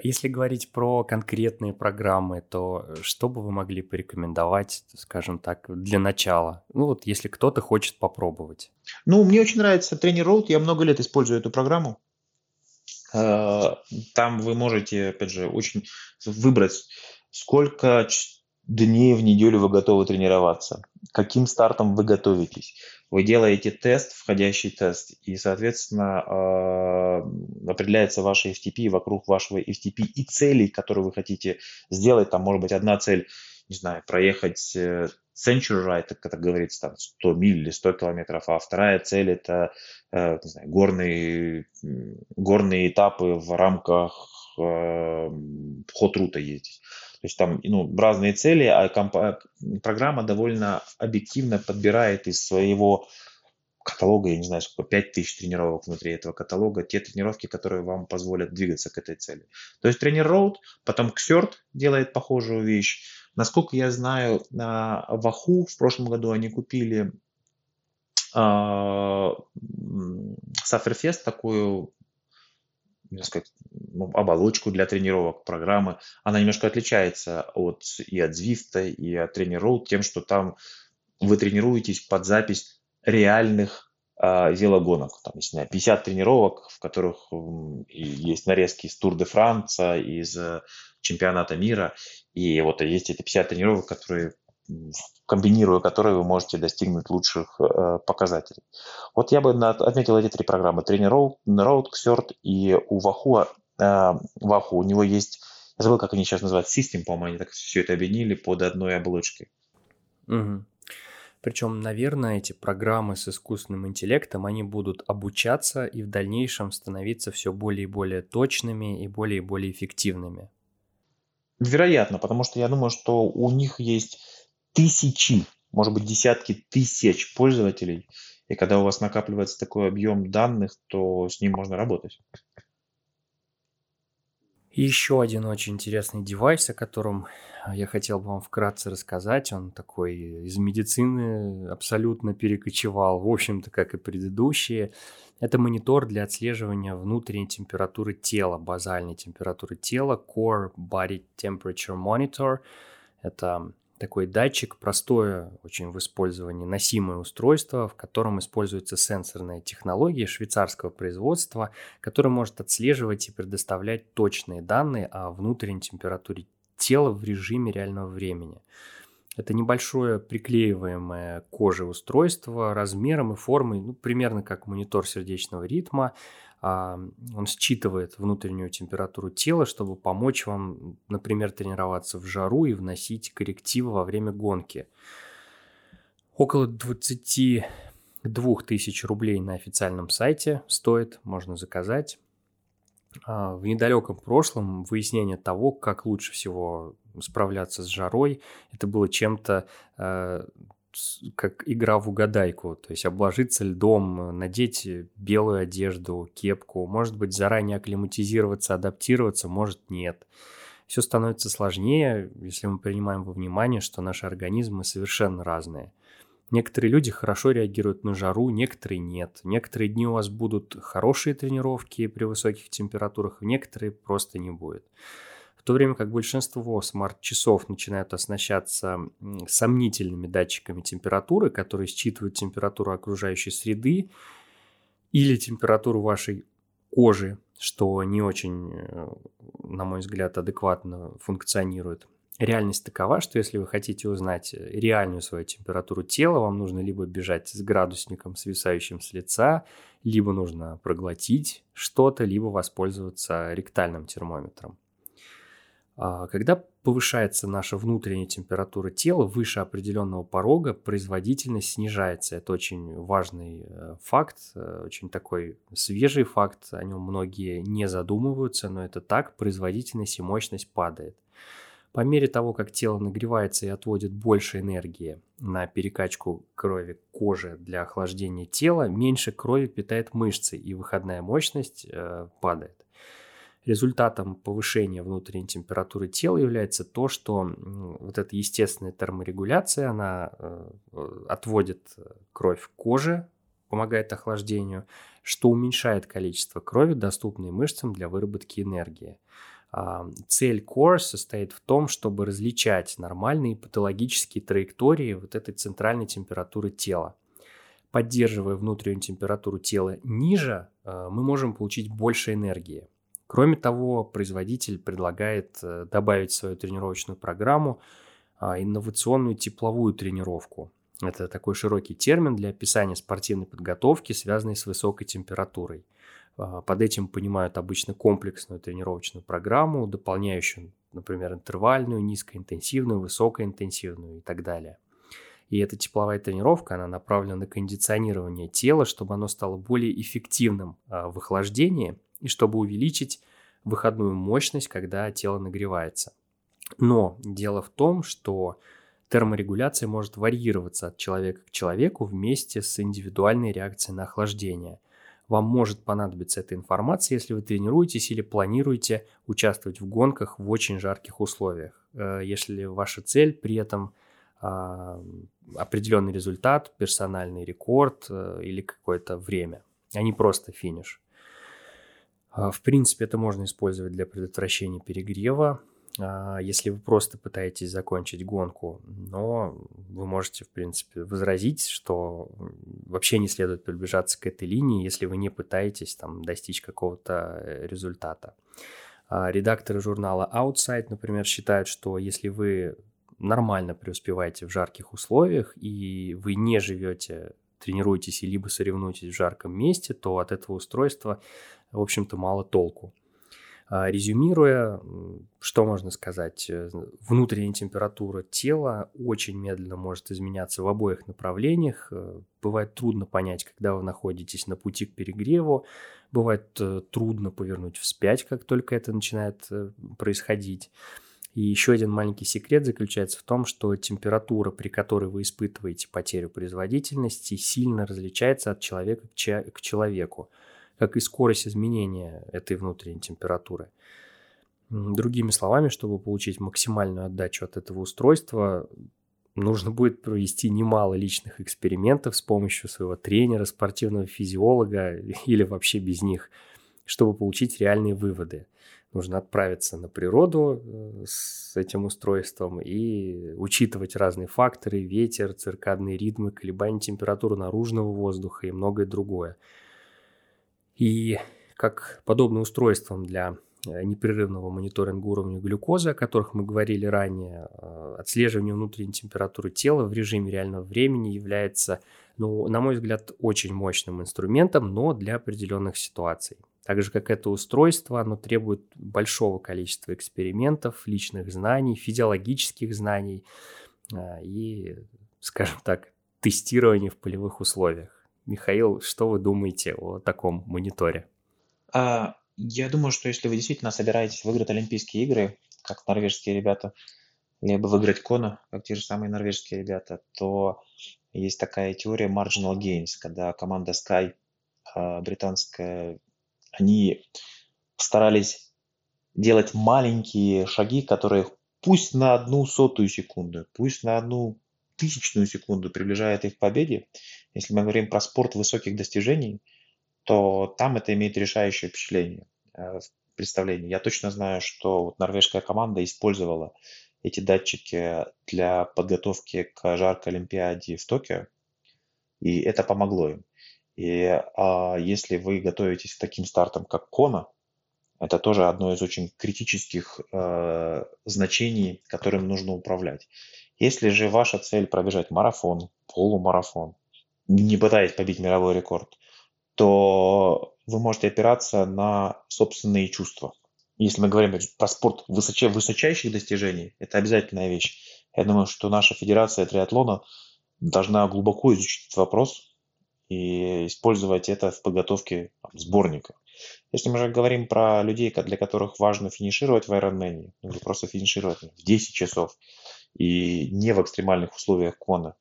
Если говорить про конкретные программы, то что бы вы могли порекомендовать, скажем так, для начала? Ну вот, если кто-то хочет попробовать. Ну, мне очень нравится Trainer Road, я много лет использую эту программу. Э, там вы можете, опять же, очень выбрать, сколько дней в неделю вы готовы тренироваться, каким стартом вы готовитесь. Вы делаете тест, входящий тест, и, соответственно, а, определяется ваше FTP вокруг вашего FTP и целей, которые вы хотите сделать. Там может быть одна цель не знаю, проехать э, Century Ride, как это говорится, там 100 миль или 100 километров, а вторая цель это, э, не знаю, горные, горные этапы в рамках э, ход-рута ездить. Есть там ну, разные цели, а компа- программа довольно объективно подбирает из своего каталога, я не знаю, сколько, 5000 тренировок внутри этого каталога, те тренировки, которые вам позволят двигаться к этой цели. То есть тренер Роуд, потом Ксерт делает похожую вещь. Насколько я знаю, на Ваху в прошлом году они купили Саферфест, такую сказать, ну, оболочку для тренировок, программы. Она немножко отличается от, и от Zwift, и от Trainer Road тем, что там вы тренируетесь под запись реальных э, велогонок. Там, не знаю, 50 тренировок, в которых есть нарезки из Тур де Франца, из э, чемпионата мира. И вот есть эти 50 тренировок, которые комбинируя которые вы можете достигнуть лучших э, показателей. Вот я бы отметил эти три программы. Тренер Road, Xert и у Ваху, э, Ваху у него есть, я забыл, как они сейчас называют, System, по-моему, они так все это объединили под одной оболочкой. Угу. Причем, наверное, эти программы с искусственным интеллектом, они будут обучаться и в дальнейшем становиться все более и более точными и более и более эффективными. Вероятно, потому что я думаю, что у них есть тысячи, может быть, десятки тысяч пользователей, и когда у вас накапливается такой объем данных, то с ним можно работать. И еще один очень интересный девайс, о котором я хотел бы вам вкратце рассказать. Он такой из медицины абсолютно перекочевал, в общем-то, как и предыдущие. Это монитор для отслеживания внутренней температуры тела, базальной температуры тела, Core Body Temperature Monitor. Это такой датчик, простое очень в использовании носимое устройство, в котором используется сенсорная технология швейцарского производства, которая может отслеживать и предоставлять точные данные о внутренней температуре тела в режиме реального времени. Это небольшое приклеиваемое коже устройство размером и формой, ну, примерно как монитор сердечного ритма, он считывает внутреннюю температуру тела, чтобы помочь вам, например, тренироваться в жару и вносить коррективы во время гонки. Около 22 тысяч рублей на официальном сайте стоит, можно заказать. А, в недалеком прошлом выяснение того, как лучше всего справляться с жарой, это было чем-то э, как игра в угадайку, то есть обложиться льдом, надеть белую одежду, кепку, может быть, заранее акклиматизироваться, адаптироваться, может, нет. Все становится сложнее, если мы принимаем во внимание, что наши организмы совершенно разные. Некоторые люди хорошо реагируют на жару, некоторые нет. Некоторые дни у вас будут хорошие тренировки при высоких температурах, некоторые просто не будет то время как большинство смарт-часов начинают оснащаться сомнительными датчиками температуры, которые считывают температуру окружающей среды или температуру вашей кожи, что не очень, э, на мой взгляд, адекватно функционирует. Реальность такова, что если вы хотите узнать реальную свою температуру тела, вам нужно либо бежать с градусником, свисающим с лица, либо нужно проглотить что-то, либо воспользоваться ректальным термометром. А, когда повышается наша внутренняя температура тела выше определенного порога, производительность снижается. Это очень важный э, факт, э, очень такой свежий факт, о нем многие не задумываются, но это так, производительность и мощность падает. По мере того, как тело нагревается и отводит больше энергии на перекачку крови к коже для охлаждения тела, меньше крови питает мышцы, и выходная мощность э, падает. Результатом повышения внутренней температуры тела является то, что вот эта естественная терморегуляция, она э, отводит кровь в коже, помогает охлаждению, что уменьшает количество крови, доступной мышцам для выработки энергии. А, цель Core состоит в том, чтобы различать нормальные патологические траектории вот этой центральной температуры тела. Поддерживая внутреннюю температуру тела ниже, э, мы можем получить больше энергии. Кроме того, производитель предлагает э, добавить в свою тренировочную программу а, инновационную тепловую тренировку. Это такой широкий термин для описания спортивной подготовки, связанной с высокой температурой. А, под этим понимают обычно комплексную тренировочную программу, дополняющую, например, интервальную, низкоинтенсивную, высокоинтенсивную и так далее. И эта тепловая тренировка, она направлена на кондиционирование тела, чтобы оно стало более эффективным а, в охлаждении и чтобы увеличить выходную мощность, когда тело нагревается. Но дело в том, что терморегуляция может варьироваться от человека к человеку вместе с индивидуальной реакцией на охлаждение. Вам может понадобиться эта информация, если вы тренируетесь или планируете участвовать в гонках в очень жарких условиях. Э, если ваша цель при этом а, определенный результат, персональный рекорд э, или какое-то время, а не просто финиш. А, в принципе, это можно использовать для предотвращения перегрева, а, если вы просто пытаетесь закончить гонку, но вы можете, в принципе, возразить, что вообще не следует приближаться к этой линии, если вы не пытаетесь там достичь какого-то э, результата. Редакторы журнала Outside, например, считают, что если вы нормально преуспеваете в жарких условиях, и вы не живете, тренируетесь и либо соревнуетесь в жарком месте, то от этого устройства, в общем-то, мало толку. А, резюмируя, что можно сказать? Э, внутренняя температура тела очень медленно может изменяться в обоих направлениях. Э, бывает трудно понять, когда вы находитесь на пути к перегреву. Бывает э, трудно повернуть вспять, как только это начинает происходить. И еще один маленький секрет заключается в том, что температура, при которой вы испытываете потерю производительности, сильно различается от человека к человеку, как и скорость изменения этой внутренней температуры. Другими словами, чтобы получить максимальную отдачу от этого устройства, нужно будет провести немало личных экспериментов с помощью своего тренера, спортивного физиолога или вообще без них, чтобы получить реальные выводы нужно отправиться на природу э, с этим устройством и учитывать разные факторы, ветер, циркадные ритмы, колебания температуры наружного воздуха и многое другое. И как подобным устройством для э, непрерывного мониторинга уровня глюкозы, о которых мы говорили ранее, э, отслеживание внутренней температуры тела в режиме реального времени является, ну, на мой взгляд, очень мощным инструментом, но для определенных ситуаций. Так же, как это устройство, оно требует большого количества экспериментов, личных знаний, физиологических знаний а, и, скажем так, тестирования в полевых условиях. Михаил, что вы думаете о таком мониторе? А, я думаю, что если вы действительно собираетесь выиграть Олимпийские игры, как норвежские ребята, либо выиграть Кона, как те же самые норвежские ребята, то есть такая теория marginal gains, когда команда Sky, а, британская они старались делать маленькие шаги, которые пусть на одну сотую секунду, пусть на одну тысячную секунду приближает их к победе. Если мы говорим про спорт высоких достижений, то там это имеет решающее впечатление э, представление. Я точно знаю, что вот норвежская команда использовала эти датчики для подготовки к жаркой Олимпиаде в Токио, и это помогло им. И а, если вы готовитесь к таким стартам, как Кона, это тоже одно из очень критических э, значений, которым нужно управлять. Если же ваша цель пробежать марафон, полумарафон, не пытаясь побить мировой рекорд, то вы можете опираться на собственные чувства. Если мы говорим про спорт высочай, высочайших достижений, это обязательная вещь. Я думаю, что наша федерация триатлона должна глубоко изучить этот вопрос, и использовать это в подготовке сборника. Если мы же говорим про людей, для которых важно финишировать в Ironman, ну, или просто финишировать в 10 часов, и не в экстремальных условиях кона,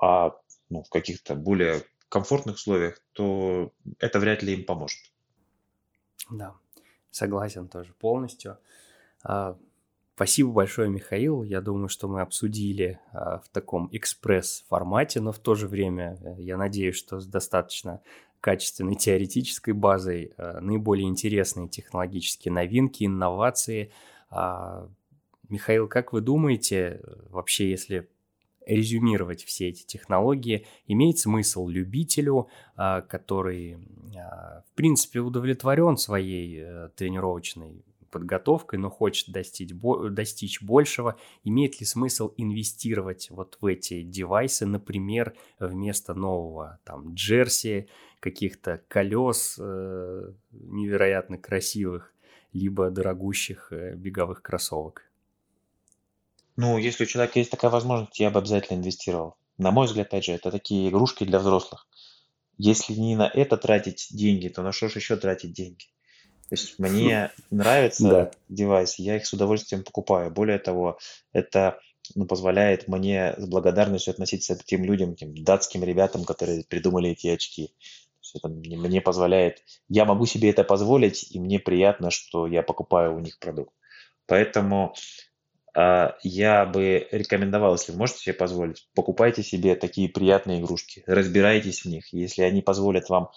а ну, в каких-то более комфортных условиях, то это вряд ли им поможет. Да, согласен тоже полностью. Спасибо большое, Михаил. Я думаю, что мы обсудили а, в таком экспресс-формате, но в то же время э, я надеюсь, что с достаточно качественной теоретической базой а, наиболее интересные технологические новинки, инновации. А, Михаил, как вы думаете, вообще, если резюмировать все эти технологии, имеет смысл любителю, который, в принципе, удовлетворен своей э, тренировочной подготовкой, но хочет достичь, достичь большего, имеет ли смысл инвестировать вот в эти девайсы, например, вместо нового там джерси, каких-то колес э, невероятно красивых, либо дорогущих э, беговых кроссовок? Ну, если у человека есть такая возможность, я бы обязательно инвестировал. На мой взгляд, опять же, это такие игрушки для взрослых. Если не на это тратить деньги, то на что же еще тратить деньги? То есть мне нравится да. девайс, я их с удовольствием покупаю. Более того, это ну, позволяет мне с благодарностью относиться к тем людям, тем датским ребятам, которые придумали эти очки. Это мне позволяет, я могу себе это позволить, и мне приятно, что я покупаю у них продукт. Поэтому э, я бы рекомендовал, если вы можете себе позволить, покупайте себе такие приятные игрушки, разбирайтесь в них. Если они позволят вам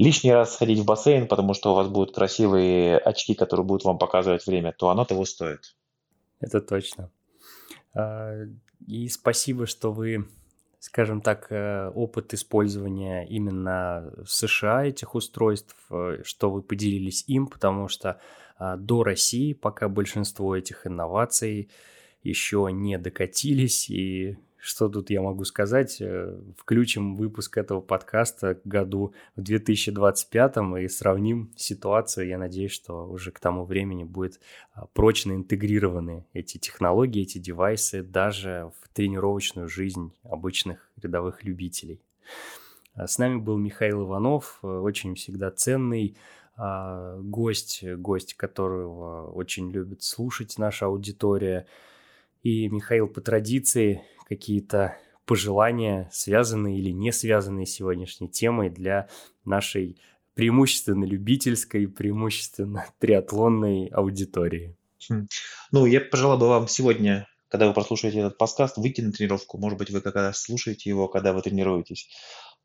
лишний раз сходить в бассейн, потому что у вас будут красивые очки, которые будут вам показывать время, то оно того стоит. Это точно. А, и спасибо, что вы скажем так, э, опыт использования именно в США этих устройств, э, что вы поделились им, потому что а, до России пока большинство этих инноваций еще не докатились, и что тут я могу сказать? Э, включим выпуск этого подкаста к году в 2025 и сравним ситуацию. Я надеюсь, что уже к тому времени будет а, прочно интегрированы эти технологии, эти девайсы даже в тренировочную жизнь обычных рядовых любителей. А, с нами был Михаил Иванов, э, очень всегда ценный а, гость, гость которого очень любит слушать наша аудитория. И Михаил по традиции какие-то пожелания, связанные или не связанные с сегодняшней темой для нашей преимущественно любительской, преимущественно триатлонной аудитории? Хм. Ну, я пожелал бы вам сегодня, когда вы прослушаете этот подкаст, выйти на тренировку. Может быть, вы раз слушаете его, когда вы тренируетесь.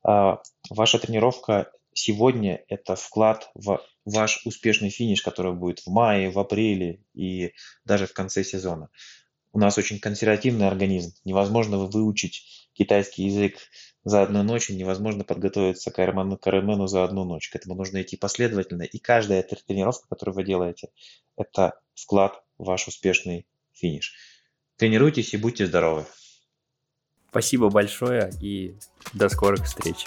А, ваша тренировка сегодня – это вклад в ваш успешный финиш, который будет в мае, в апреле и даже в конце сезона у нас очень консервативный организм. Невозможно выучить китайский язык за одну ночь, невозможно подготовиться к Ironman, к Ironman за одну ночь. К этому нужно идти последовательно. И каждая тренировка, которую вы делаете, это вклад в ваш успешный финиш. Тренируйтесь и будьте здоровы. Спасибо большое и до скорых встреч.